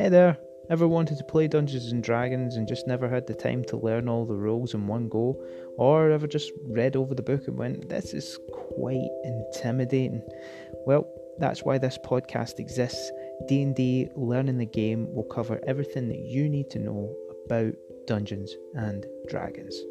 Hey there, ever wanted to play Dungeons and Dragons and just never had the time to learn all the rules in one go? Or ever just read over the book and went, this is quite intimidating? Well, that's why this podcast exists. D&D Learning the Game will cover everything that you need to know about Dungeons and Dragons.